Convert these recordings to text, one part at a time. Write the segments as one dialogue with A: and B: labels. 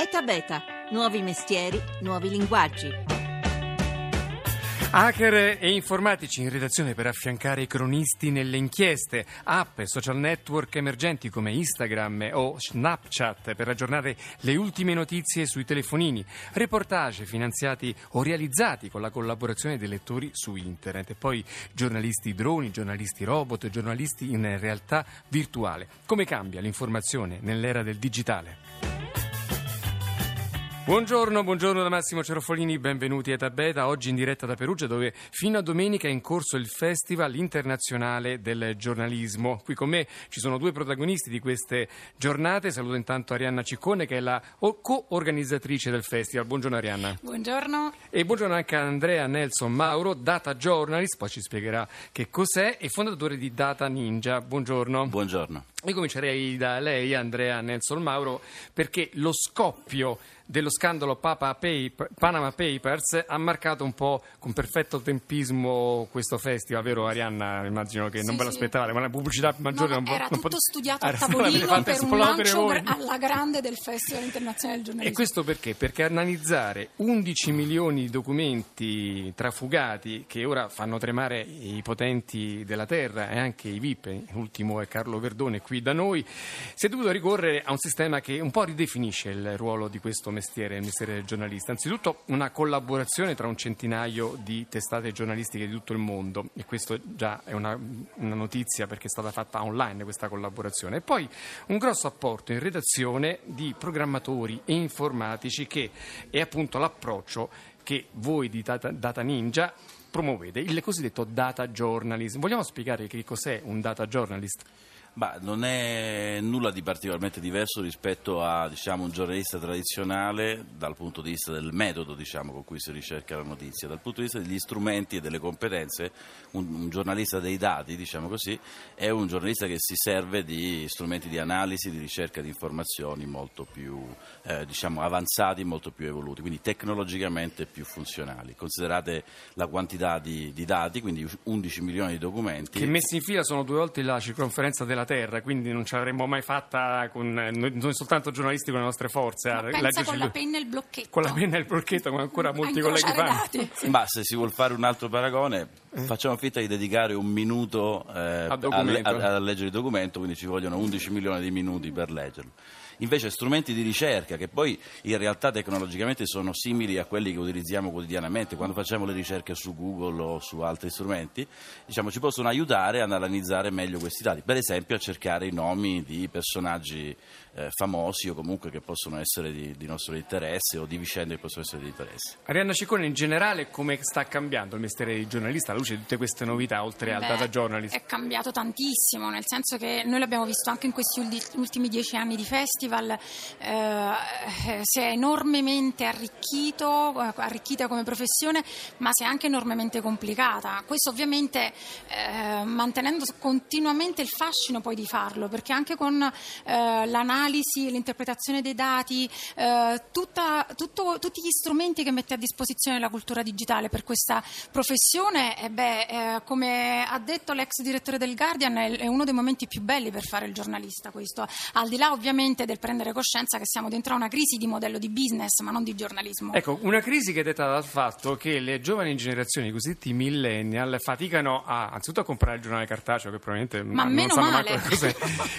A: ETA Beta, nuovi mestieri, nuovi linguaggi.
B: Hacker e informatici in redazione per affiancare i cronisti nelle inchieste, app e social network emergenti come Instagram o Snapchat per aggiornare le ultime notizie sui telefonini, reportage finanziati o realizzati con la collaborazione dei lettori su internet e poi giornalisti droni, giornalisti robot, giornalisti in realtà virtuale. Come cambia l'informazione nell'era del digitale? Buongiorno, buongiorno da Massimo Cerofolini, benvenuti a Tabeta, oggi in diretta da Perugia dove fino a domenica è in corso il Festival internazionale del giornalismo. Qui con me ci sono due protagonisti di queste giornate, saluto intanto Arianna Ciccone che è la co-organizzatrice del festival. Buongiorno Arianna.
C: Buongiorno.
B: E buongiorno anche a Andrea Nelson Mauro, data journalist, poi ci spiegherà che cos'è, e fondatore di Data Ninja. Buongiorno.
D: Buongiorno.
B: Io comincerei da lei, Andrea Nelson Mauro, perché lo scoppio dello scandalo Paper, Panama Papers ha marcato un po' con perfetto tempismo questo festival, vero Arianna? Immagino che
C: sì,
B: non ve l'aspettavate, ma la pubblicità maggiore
C: no,
B: non
C: Era
B: non
C: tutto
B: pot-
C: studiato a tavolino per un lancio
B: voi.
C: alla grande del Festival Internazionale del Giornalismo.
B: E questo perché? Perché analizzare 11 milioni di documenti trafugati che ora fanno tremare i potenti della terra e anche i VIP, l'ultimo è Carlo Verdone qui da noi, si è dovuto ricorrere a un sistema che un po' ridefinisce il ruolo di questo mestiere, il mestiere del giornalista. Anzitutto una collaborazione tra un centinaio di testate giornalistiche di tutto il mondo e questo già è una, una notizia perché è stata fatta online questa collaborazione. E poi un grosso apporto in redazione di programmatori e informatici che è appunto l'approccio che voi di Data, Ninja promuovete, il cosiddetto data journalism. Vogliamo spiegare che cos'è un data journalist?
D: Ma non è nulla di particolarmente diverso rispetto a diciamo, un giornalista tradizionale dal punto di vista del metodo diciamo, con cui si ricerca la notizia. Dal punto di vista degli strumenti e delle competenze, un, un giornalista dei dati diciamo così, è un giornalista che si serve di strumenti di analisi, di ricerca di informazioni molto più eh, diciamo, avanzati, molto più evoluti, quindi tecnologicamente più funzionali. Considerate la quantità di, di dati, quindi 11 milioni di documenti.
B: Che messi in fila sono due volte la circonferenza della terra, quindi non ce l'avremmo mai fatta con noi soltanto giornalisti con le nostre forze.
C: Ma pensa con la penna e il blocchetto.
B: Con la penna e il blocchetto, come ancora molti colleghi fanno.
D: Sì. Ma se si vuol fare un altro paragone, eh. facciamo finta di dedicare un minuto eh, a, a, a, a leggere il documento, quindi ci vogliono 11 milioni di minuti per leggerlo invece strumenti di ricerca che poi in realtà tecnologicamente sono simili a quelli che utilizziamo quotidianamente quando facciamo le ricerche su Google o su altri strumenti, diciamo, ci possono aiutare ad analizzare meglio questi dati, per esempio a cercare i nomi di personaggi eh, famosi o comunque che possono essere di, di, nostro interesse o di vicende che possono essere di interesse.
B: Arianna Ciccone, in generale come sta cambiando il mestiere di giornalista alla luce di tutte queste novità oltre al data journalist?
C: È cambiato tantissimo, nel senso che noi l'abbiamo visto anche in questi ultimi dieci anni di festival, eh, si è enormemente arricchito, eh, arricchita come professione, ma si è anche enormemente complicata. Questo ovviamente eh, mantenendo continuamente il fascino poi di farlo, perché anche con eh, l'analisi l'analisi, l'interpretazione dei dati, eh, tutta, tutto, tutti gli strumenti che mette a disposizione la cultura digitale per questa professione, eh beh, eh, come ha detto l'ex direttore del Guardian, è, è, uno dei momenti più belli per fare il giornalista questo, al di là ovviamente del prendere coscienza che siamo dentro a una crisi di modello di business, ma non di giornalismo.
B: Ecco, una crisi che è detta dal fatto che le giovani generazioni, i cosiddetti millennial, faticano a, anzitutto a comprare il giornale cartaceo, che probabilmente
C: ma
B: non sanno
C: male.
B: cos'è,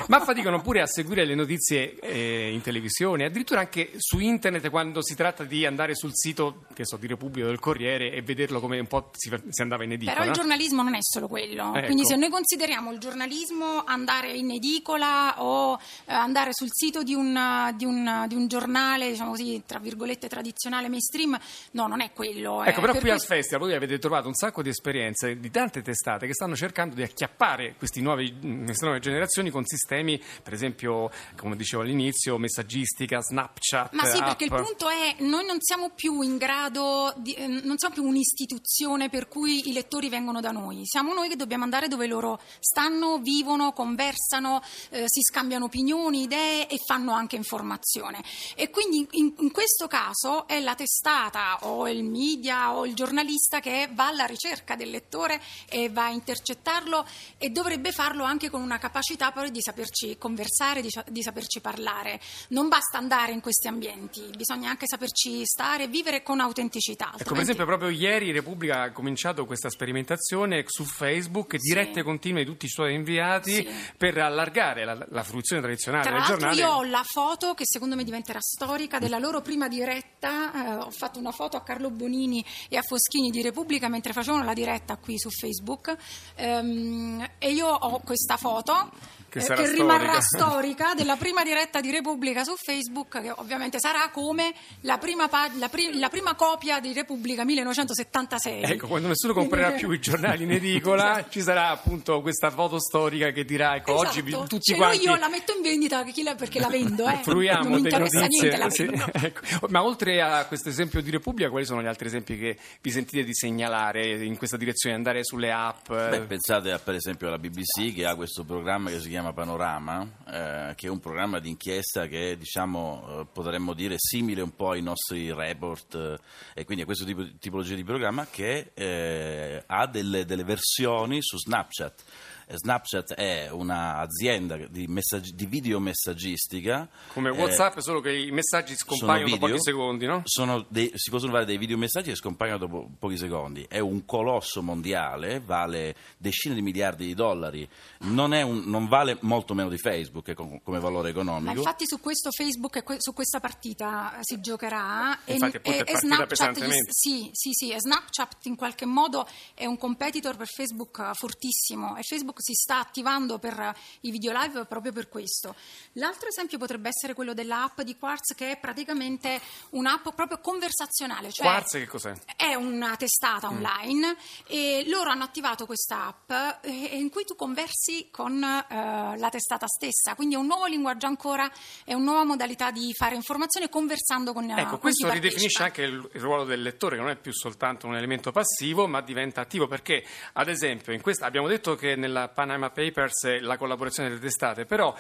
B: ma faticano pure a seguire le notizie eh, in televisione, addirittura anche su internet quando si tratta di andare sul sito, che so, di Repubblica del Corriere e vederlo come un po' si, si andava in edicola.
C: Però il giornalismo non è solo quello,
B: ecco.
C: quindi se noi consideriamo il giornalismo andare in edicola o eh, andare sul sito di un, di, un, di un, giornale, diciamo così, tra virgolette tradizionale mainstream, no, non è quello.
B: Ecco,
C: eh,
B: però
C: per
B: qui
C: questo...
B: al festival voi avete trovato un sacco di esperienze di tante testate che stanno cercando di acchiappare nuovi, queste nuove generazioni con sistemi, per esempio, come dicevo all'inizio, messaggistica, Snapchat.
C: Ma sì,
B: app.
C: perché il punto è noi non siamo più in grado, di, eh, non siamo più un'istituzione per cui i lettori vengono da noi, siamo noi che dobbiamo andare dove loro stanno, vivono, conversano, eh, si scambiano opinioni, idee e fanno anche informazione. E quindi in, in questo caso è la testata o il media o il giornalista che va alla ricerca del lettore e va a intercettarlo e dovrebbe farlo anche con una capacità poi di saperci conversare, di, di saperci parlare. Non basta andare in questi ambienti, bisogna anche saperci stare e vivere con autenticità.
B: Altrimenti... Ecco, per esempio, proprio ieri Repubblica ha cominciato questa sperimentazione su Facebook, dirette sì. continue di tutti i suoi inviati sì. per allargare la, la fruizione tradizionale
C: Tra
B: del giornale.
C: Io ho la foto che secondo me diventerà storica della loro prima diretta. Eh, ho fatto una foto a Carlo Bonini e a Foschini di Repubblica mentre facevano la diretta qui su Facebook. Um, e io ho questa foto che, eh, che rimarrà storica della prima diretta di Repubblica su Facebook, che ovviamente sarà come la prima, pag- la pri- la prima copia di Repubblica 1976.
B: Ecco, quando nessuno comprerà più i giornali in edicola, esatto. ci sarà appunto questa foto storica che dirà: ecco, esatto. oggi tutti
C: cioè,
B: quanti.
C: Io la metto in vendita perché la vendo, eh.
B: Fruiamo
C: non mi
B: delle notizie.
C: Niente, sì,
B: ecco. Ma oltre a questo esempio di Repubblica, quali sono gli altri esempi che vi sentite di segnalare in questa direzione? Andare sulle app?
D: Beh, pensate a, per esempio alla BBC che ha questo programma che si chiama chiama Panorama, eh, che è un programma di inchiesta che diciamo, eh, potremmo dire simile un po' ai nostri report eh, e quindi a questo tipo di tipologia di programma che eh, ha delle, delle versioni su Snapchat. Snapchat è un'azienda di, messaggi- di videomessaggistica.
B: Come WhatsApp, eh, solo che i messaggi scompaiono video, dopo pochi secondi, no?
D: Dei, si possono fare dei videomessaggi che scompaiono dopo pochi secondi. È un colosso mondiale, vale decine di miliardi di dollari, non, un, non vale molto meno di Facebook come, come valore economico. Ma
C: infatti su questo Facebook, su questa partita eh, si giocherà.
B: Infatti e, e, e Snapchat,
C: sì, sì, sì, Snapchat in qualche modo è un competitor per Facebook fortissimo e Facebook si sta attivando per i video live proprio per questo. L'altro esempio potrebbe essere quello dell'app di Quartz che è praticamente un'app proprio conversazionale. Cioè
B: Quartz che cos'è?
C: È una testata mm. online e loro hanno attivato questa app eh, in cui tu conversi con eh, la testata stessa, quindi è un nuovo linguaggio ancora, è una nuova modalità di fare informazione conversando con
B: Ecco,
C: con
B: questo ridefinisce anche il, il, ruolo del lettore, che non è più soltanto un elemento passivo, ma diventa attivo perché, ad esempio, questa, abbiamo detto che nella Panama Papers e la collaborazione delle testate, però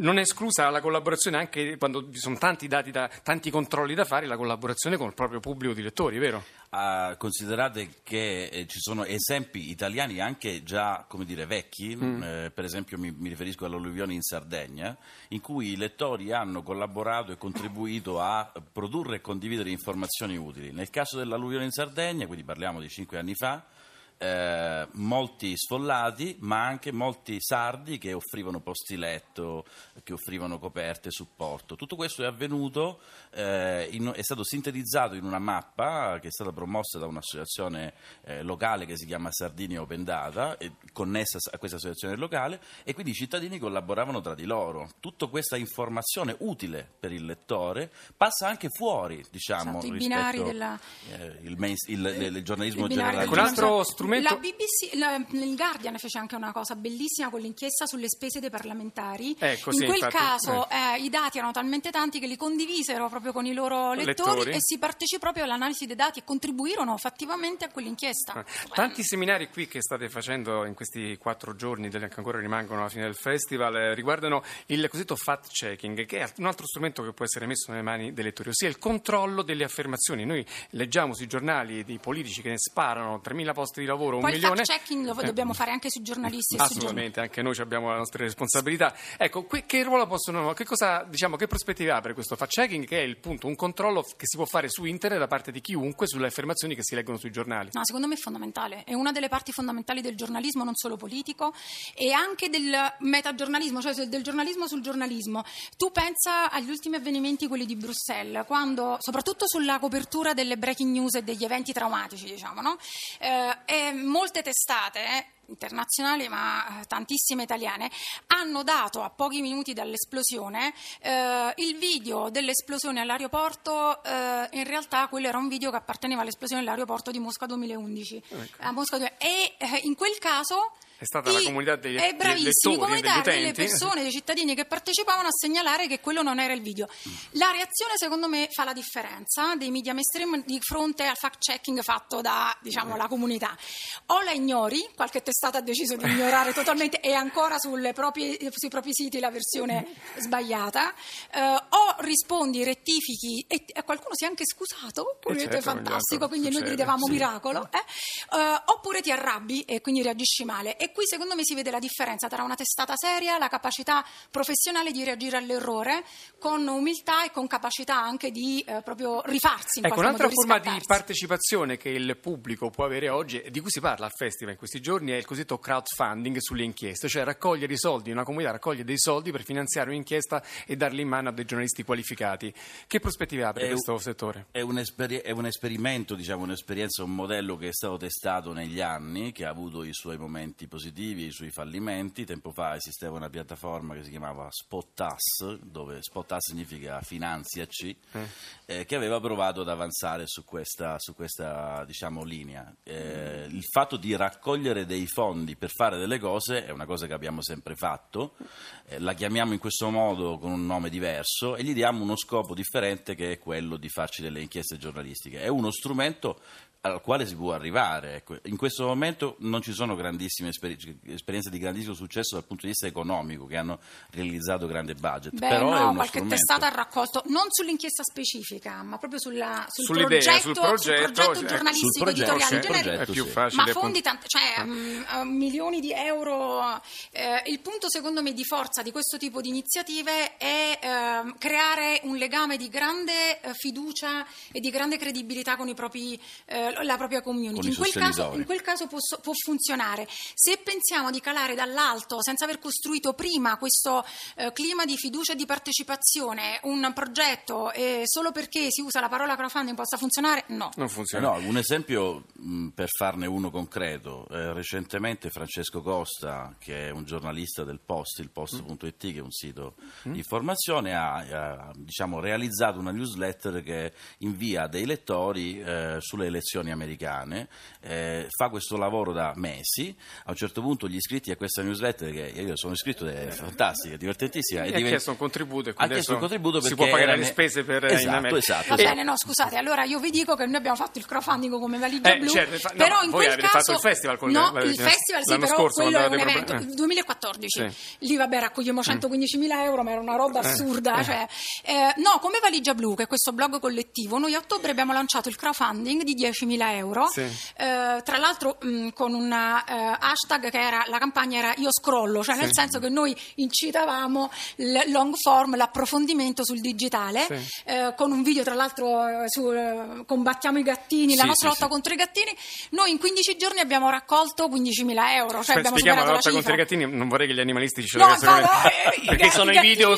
B: non è esclusa la collaborazione anche quando vi sono tanti dati, da, tanti controlli da fare, la collaborazione con il proprio pubblico di lettori, vero?
D: Uh, considerate che eh, ci sono esempi italiani anche già come dire, vecchi, mm. eh, per esempio mi, mi, riferisco all'alluvione in Sardegna, in cui i lettori hanno collaborato e contribuito a produrre e condividere informazioni utili. Nel caso dell'alluvione in Sardegna, quindi parliamo di cinque anni fa, eh, molti sfollati, ma anche molti sardi che offrivano posti letto, che offrivano coperte, supporto. Tutto questo è avvenuto, eh, in, è stato sintetizzato in una mappa che è stata promossa da un'associazione eh, locale che si chiama Sardinia Open Data, connessa a questa associazione locale, e quindi i cittadini collaboravano tra di loro. Tutta questa informazione utile per il lettore passa anche fuori, diciamo,
C: esatto, rispetto al
D: eh, giornalismo generale.
B: Un altro strumento
C: strumento... La BBC, la, il Guardian fece anche una cosa bellissima con l'inchiesta sulle spese dei parlamentari.
B: Ecco,
C: In
B: sì,
C: quel
B: infatti,
C: caso eh. Eh, i dati erano talmente tanti che li condivisero proprio con i loro lettori, lettori. e si partecipò proprio all'analisi dei dati e contribuirono fattivamente a quell'inchiesta.
B: Eh. Tanti seminari qui che state facendo in questi quattro giorni, che ancora rimangono alla fine del festival, eh, riguardano il cosiddetto fact-checking, che è un altro strumento che può essere messo nelle mani dei lettori, ossia il controllo delle affermazioni. Noi leggiamo sui giornali di politici che ne sparano 3.000 posti di lavoro lavoro un
C: Poi
B: milione.
C: il fact-checking lo dobbiamo fare anche sui giornalisti.
B: Assolutamente, anche noi abbiamo le nostre responsabilità. Ecco, che ruolo possono, che cosa, diciamo, che prospettiva apre questo fact-checking, che è il punto, un controllo che si può fare su internet da parte di chiunque sulle affermazioni che si leggono sui giornali?
C: No, secondo me è fondamentale, è una delle parti fondamentali del giornalismo, non solo politico, e anche del metagiornalismo, cioè del giornalismo sul giornalismo. Tu pensa agli ultimi avvenimenti, quelli di Bruxelles, quando, soprattutto sulla copertura delle breaking news e degli eventi traumatici, diciamo, no? Eh, molte testate eh, internazionali ma eh, tantissime italiane hanno dato a pochi minuti dall'esplosione eh, il video dell'esplosione all'aeroporto eh, in realtà quello era un video che apparteneva all'esplosione dell'aeroporto di Mosca 2011 ecco. Mosca, e in quel caso
B: è stata I, la comunità degli,
C: è bravissimi,
B: lettori,
C: comunità delle persone, dei cittadini che partecipavano a segnalare che quello non era il video. La reazione secondo me fa la differenza dei media mainstream di fronte al fact checking fatto da diciamo, la comunità. O la ignori, qualche testata ha deciso di ignorare totalmente e ancora proprie, sui propri siti la versione sbagliata. Eh, o rispondi, rettifichi e, e qualcuno si è anche scusato, pure certo, fantastico, quindi succede, noi gridavamo sì. miracolo, eh? eh, oppure ti arrabbi e quindi reagisci male. E qui secondo me si vede la differenza tra una testata seria, la capacità professionale di reagire all'errore con umiltà e con capacità anche di eh, proprio rifarsi in
B: ecco,
C: un'altra
B: forma di partecipazione che il pubblico può avere oggi di cui si parla al festival in questi giorni è il cosiddetto crowdfunding sulle inchieste, cioè raccogliere i soldi, una comunità raccoglie dei soldi per finanziare un'inchiesta e darli in mano a dei giornalisti qualificati. Che prospettive ha per è questo un, settore?
D: È un, esper- è un esperimento, diciamo, un'esperienza, un modello che è stato testato negli anni, che ha avuto i suoi momenti positivi, i suoi fallimenti. Tempo fa esisteva una piattaforma che si chiamava Spotas, dove Spotas significa finanziaci, eh. Eh, che aveva provato ad avanzare su questa, su questa diciamo, linea. Eh, il fatto di raccogliere dei fondi per fare delle cose è una cosa che abbiamo sempre fatto, eh, la chiamiamo in questo modo con un nome diverso e gli diamo uno scopo differente che è quello di farci delle inchieste giornalistiche. È uno strumento al quale si può arrivare. Ecco. In questo momento non ci sono grandissime esper- esperienze di grandissimo successo dal punto di vista economico che hanno realizzato grande budget.
C: Beh,
D: Però
C: no, qualche
D: strumento.
C: testata ha raccolto non sull'inchiesta specifica, ma proprio sulla, sul, progetto,
B: sul progetto,
C: sul progetto
B: sul
C: giornalistico
D: progetto,
C: editoriale
D: sul
C: genere.
B: È più
D: sì.
B: facile.
C: Ma fondi, tanti, cioè um, milioni di euro. Eh, il punto secondo me di forza di questo tipo di iniziative è eh, creare un legame di grande eh, fiducia e di grande credibilità con propri, eh, la propria community. In quel, caso, in quel caso, può, può, funzionare. Se pensiamo di calare dall'alto senza aver costruito prima questo eh, clima di fiducia e di partecipazione, un progetto e solo perché si usa la parola crowdfunding possa funzionare, no.
B: Non funziona.
D: No, un esempio mh, per farne uno concreto. Eh, recentemente Francesco Costa, che è un giornalista del Post, il Post.it, che è un sito mm. di informazione, ha, ha diciamo, realizzato una newsletter che invia dei lettori eh, sulle elezioni americane eh, fa questo lavoro da mesi, a un certo punto gli iscritti a questa newsletter, che io sono iscritto, è fantastica, è divertentissima.
B: E divent... ha chiesto un contributo,
D: ha chiesto un contributo
B: si può pagare le spese per
D: esatto,
B: in America.
D: Esatto,
C: Va
D: esatto.
C: bene, no, scusate, allora io vi dico che noi abbiamo fatto il crowdfunding come valigia
B: eh,
C: blu,
B: certo, fa...
C: però
B: no,
C: in quel caso...
B: fatto il festival con
C: No,
B: la...
C: il festival sì, però
B: scorso,
C: quello è un evento,
B: eh.
C: 2014,
B: sì.
C: lì vabbè raccogliamo 115.000 mm. euro, ma era una roba
B: eh.
C: assurda,
B: eh.
C: cioè, eh, no, come valigia blu, che è questo blog collettivo, noi a ottobre abbiamo lanciato il crowdfunding di 10.000 euro,
B: sì.
C: Eh, tra l'altro mh, con un uh, hashtag che era la campagna era io scrollo, cioè sì. nel senso che noi incitavamo il long form, l'approfondimento sul digitale, sì. eh, con un video tra l'altro eh, su uh, combattiamo i gattini, la nostra lotta contro i gattini. Noi in 15 giorni abbiamo raccolto 15.000 euro, cioè abbiamo
B: spieghiamo la lotta
C: la
B: contro i gattini, non vorrei che gli animalisti ci
C: no,
B: no,
C: eh,
B: perché
C: i
B: sono i, video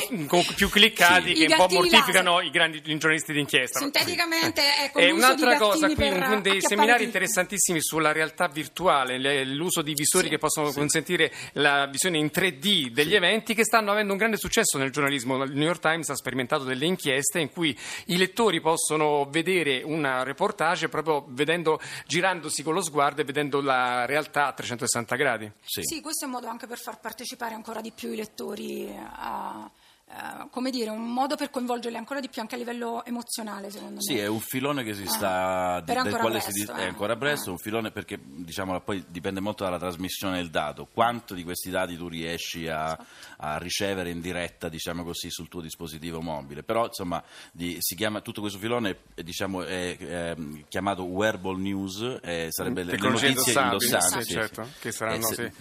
B: più cliccati che un po' mortificano
C: là.
B: i grandi giornalisti d'inchiesta.
C: Sinteticamente, ecco,
B: e un'altra cosa, qui
C: per
B: dei seminari interessantissimi sulla realtà virtuale, l'uso di visori sì, che possono sì. consentire la visione in 3D degli sì. eventi che stanno avendo un grande successo nel giornalismo. Il New York Times ha sperimentato delle inchieste in cui i lettori possono vedere un reportage proprio vedendo, girandosi con lo sguardo e vedendo la realtà a 360 gradi.
C: Sì, questo è un modo anche per far partecipare ancora di più i lettori a Uh, come dire, un modo per coinvolgerli ancora di più anche a livello emozionale, secondo
D: sì,
C: me.
D: Sì, è un filone che si sta.
C: Uh, di, del quale presto,
D: si,
C: eh.
D: è ancora presto, uh. un filone perché diciamo, poi dipende molto dalla trasmissione del dato. Quanto di questi dati tu riesci a, a ricevere in diretta, diciamo così, sul tuo dispositivo mobile. Però, insomma, di, si chiama tutto questo filone diciamo, è, è, chiamato wearable news, eh, sarebbe le, le notizie indossanti.
B: Sì, certo, che saranno, eh, sì.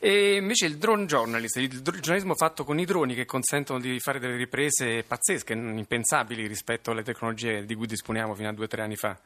B: E invece il drone journalist, il giornalismo fatto con i droni che consentono di fare delle riprese pazzesche, impensabili rispetto alle tecnologie di cui disponiamo fino a due o tre anni fa.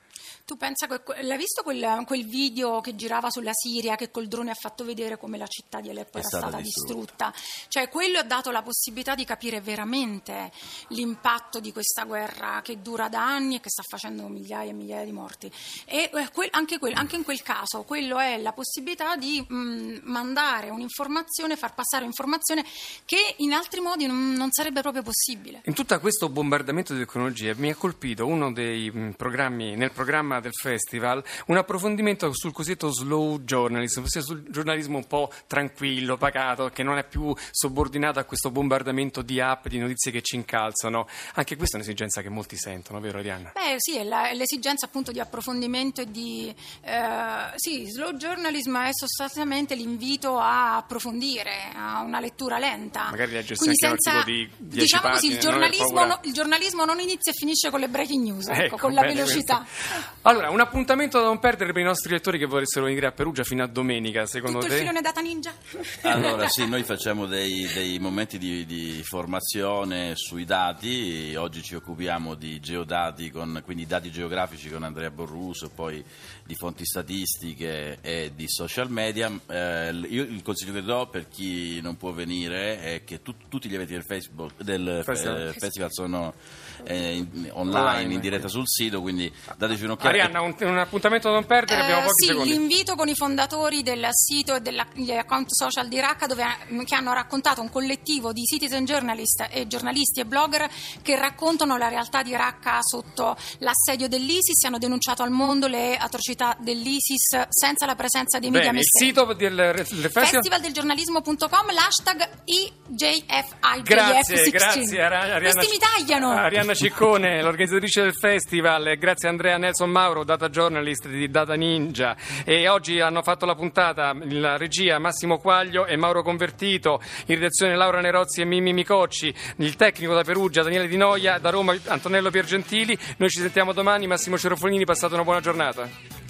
C: Tu pensa l'hai visto quel, quel, video che girava sulla Siria che col drone ha fatto vedere come la città di Aleppo
D: È
C: era
D: stata
C: stata
D: distrutta.
C: distrutta? Cioè quello ha dato la possibilità di capire veramente l'impatto di questa guerra che dura da anni e che sta facendo migliaia e migliaia di morti. E eh, quel, anche, quel, anche, in quel caso quello è la possibilità di mh, mandare un'informazione, far passare un'informazione che in altri modi non, non sarebbe proprio possibile.
B: In tutto questo bombardamento di tecnologie mi ha colpito uno dei programmi, nel programma programma del festival un approfondimento sul cosiddetto slow journalism, ossia sul giornalismo un po' tranquillo, pacato, che non è più subordinato a questo bombardamento di app, di notizie che ci incalzano. Anche questa è un'esigenza che molti sentono, vero Arianna?
C: Beh sì, è, la, l'esigenza appunto di approfondimento e di... Eh, sì, slow journalism è sostanzialmente l'invito a approfondire, a una lettura lenta.
B: Magari leggersi anche senza, un articolo di 10
C: diciamo
B: pagine.
C: Così, il giornalismo, no, il giornalismo non inizia e finisce con le breaking news, ecco, ecco, con la velocità.
B: Questo. Allora, un appuntamento da non perdere per i nostri lettori che volessero venire a Perugia fino a domenica, secondo
C: Tutto
B: te?
C: il filone data ninja?
D: Allora, sì, noi facciamo dei, dei momenti di, di, formazione sui dati, oggi ci occupiamo di geodati, con, quindi dati geografici con Andrea Borruso, poi di fonti statistiche e di social media. Eh, io il consiglio che do per chi non può venire è che tu, tutti gli eventi del, Facebook, del festival. Eh, festival sono eh, in, online, online, in diretta sul sito, quindi dateci un'occhiata.
B: Arianna, un, un appuntamento da non perdere, abbiamo pochi
C: sì,
B: secondi.
C: l'invito con i fondatori del sito e degli account social di Raqqa dove, che hanno raccontato un collettivo di citizen journalist e giornalisti e blogger che raccontano la realtà di Raqqa sotto l'assedio dell'ISIS hanno denunciato al mondo le atrocità dell'ISIS senza la presenza dei media
B: Bene, Il sito del, del festival?
C: festivaldelgiornalismo.com l'hashtag IJFIJF16
B: Grazie, grazie Arianna,
C: Questi mi tagliano!
B: Arianna Ciccone, l'organizzatrice del festival, grazie Andrea Nelson Mauro, data journalist di Data Ninja. E oggi hanno fatto la puntata la regia Massimo Quaglio e Mauro Convertito, in redazione Laura Nerozzi e Mimmi Micocci, il tecnico da Perugia Daniele Di Noia, da Roma Antonello Piergentili. Noi ci sentiamo domani, Massimo Cerofolini, passate una buona giornata.